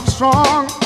love strong.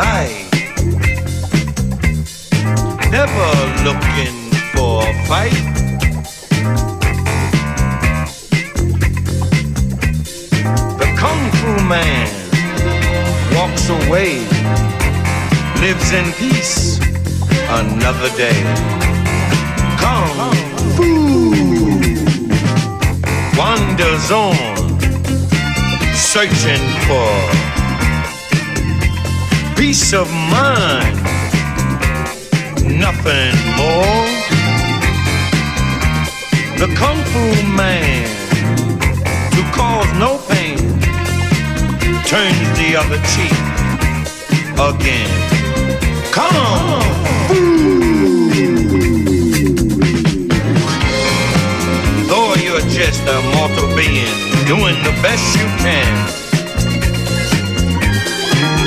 life. Never looking for a fight. The Kung Fu Man walks away, lives in peace another day. Kung Fu wanders on, searching for peace of mind, nothing more. The Kung Fu man, who cause no pain, turns the other cheek again. Kung Fu. Though you're just a mortal being, doing the best you can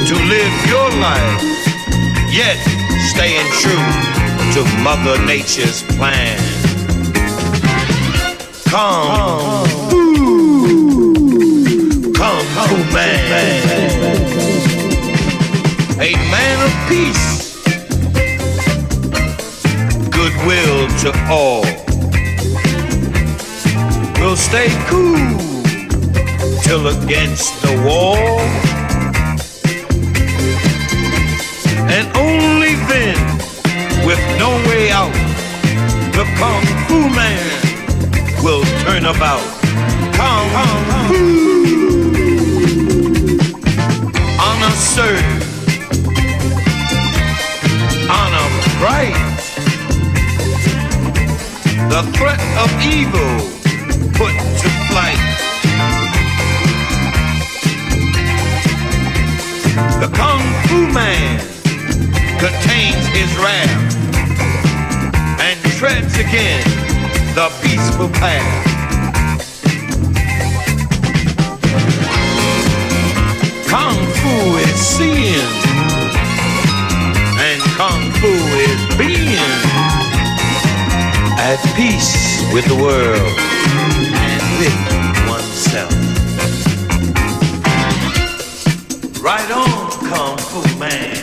to live your life, yet staying true to Mother Nature's plan. Kung Fu, Kung Fu man, a man of peace, goodwill to all. We'll stay cool till against the wall. With no way out, the Kung Fu man will turn about. Kung Fu. Honor served. Honor bright. The threat of evil put to flight. The Kung Fu man contains his wrath treads again the peaceful path. Kung Fu is seeing and Kung Fu is being at peace with the world and with oneself. Right on, Kung Fu man.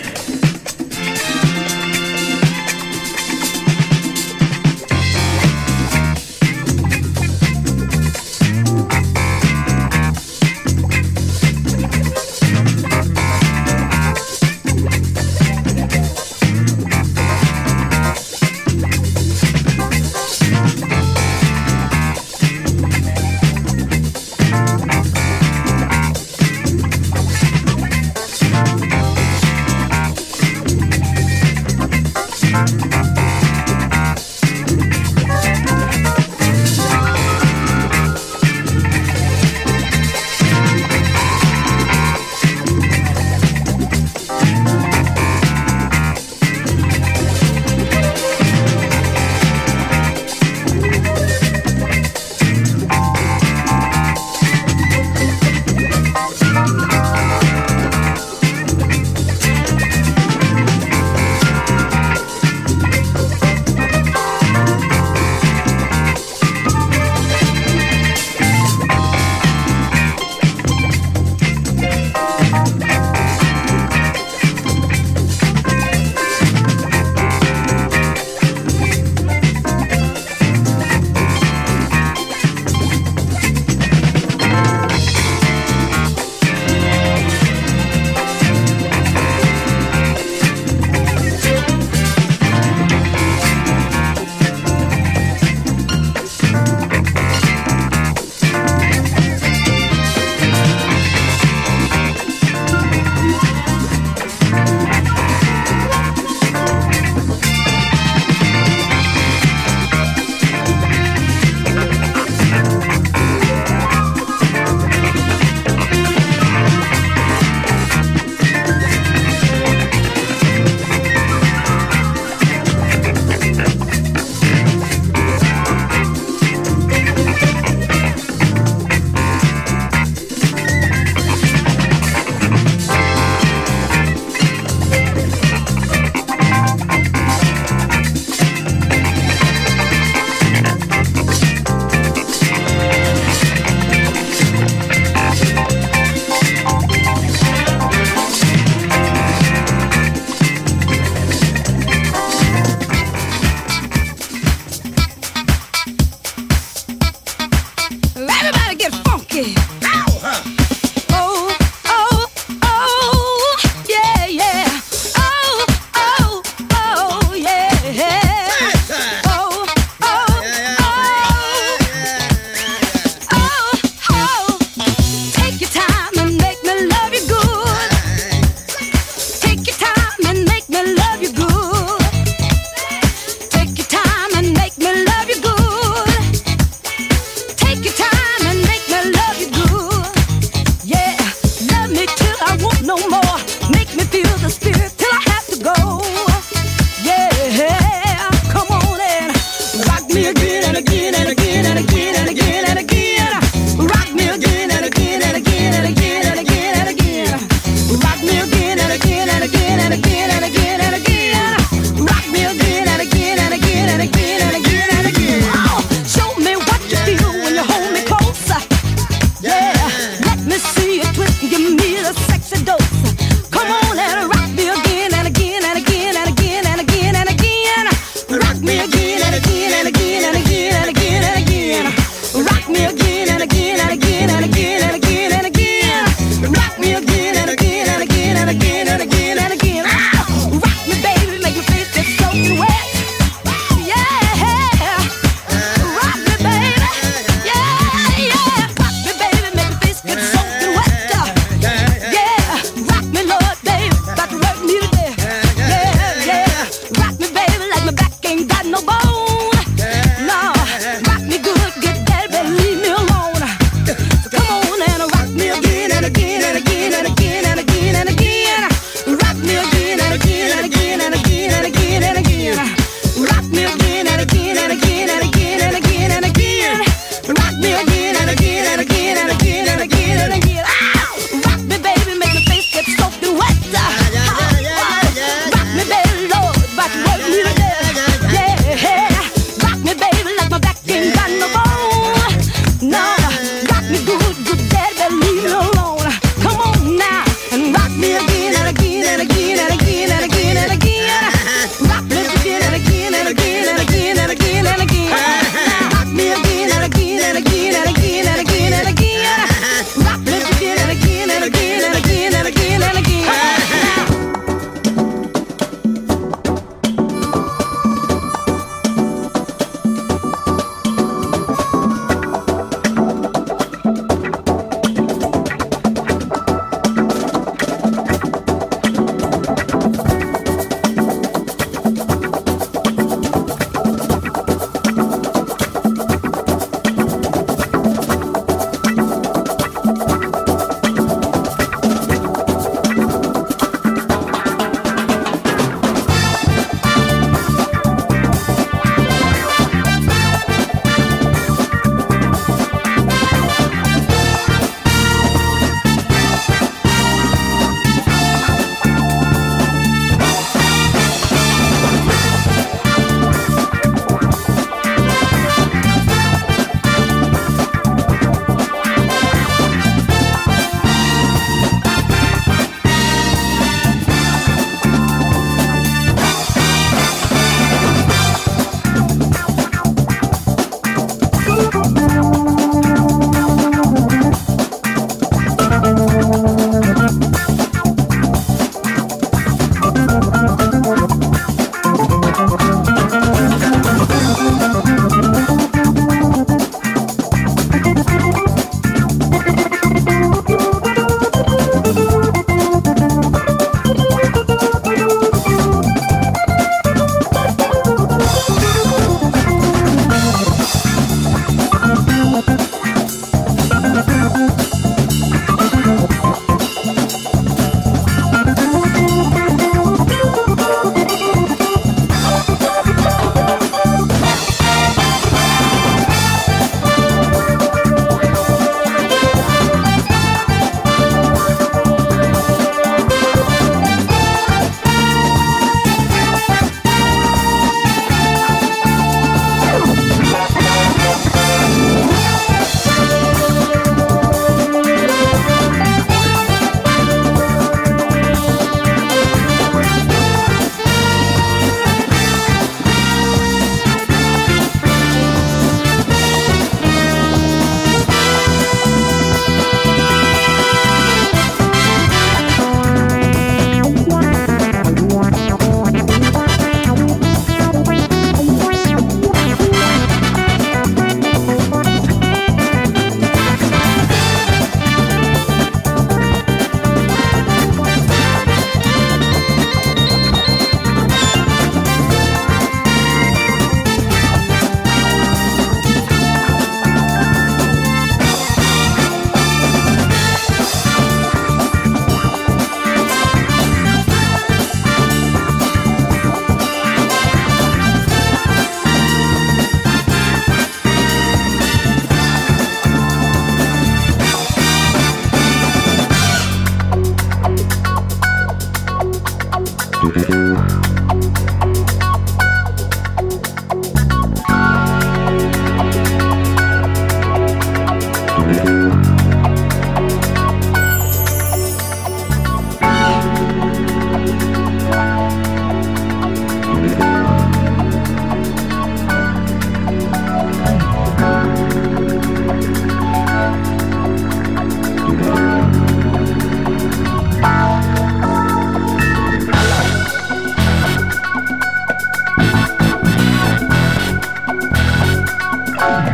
Oh.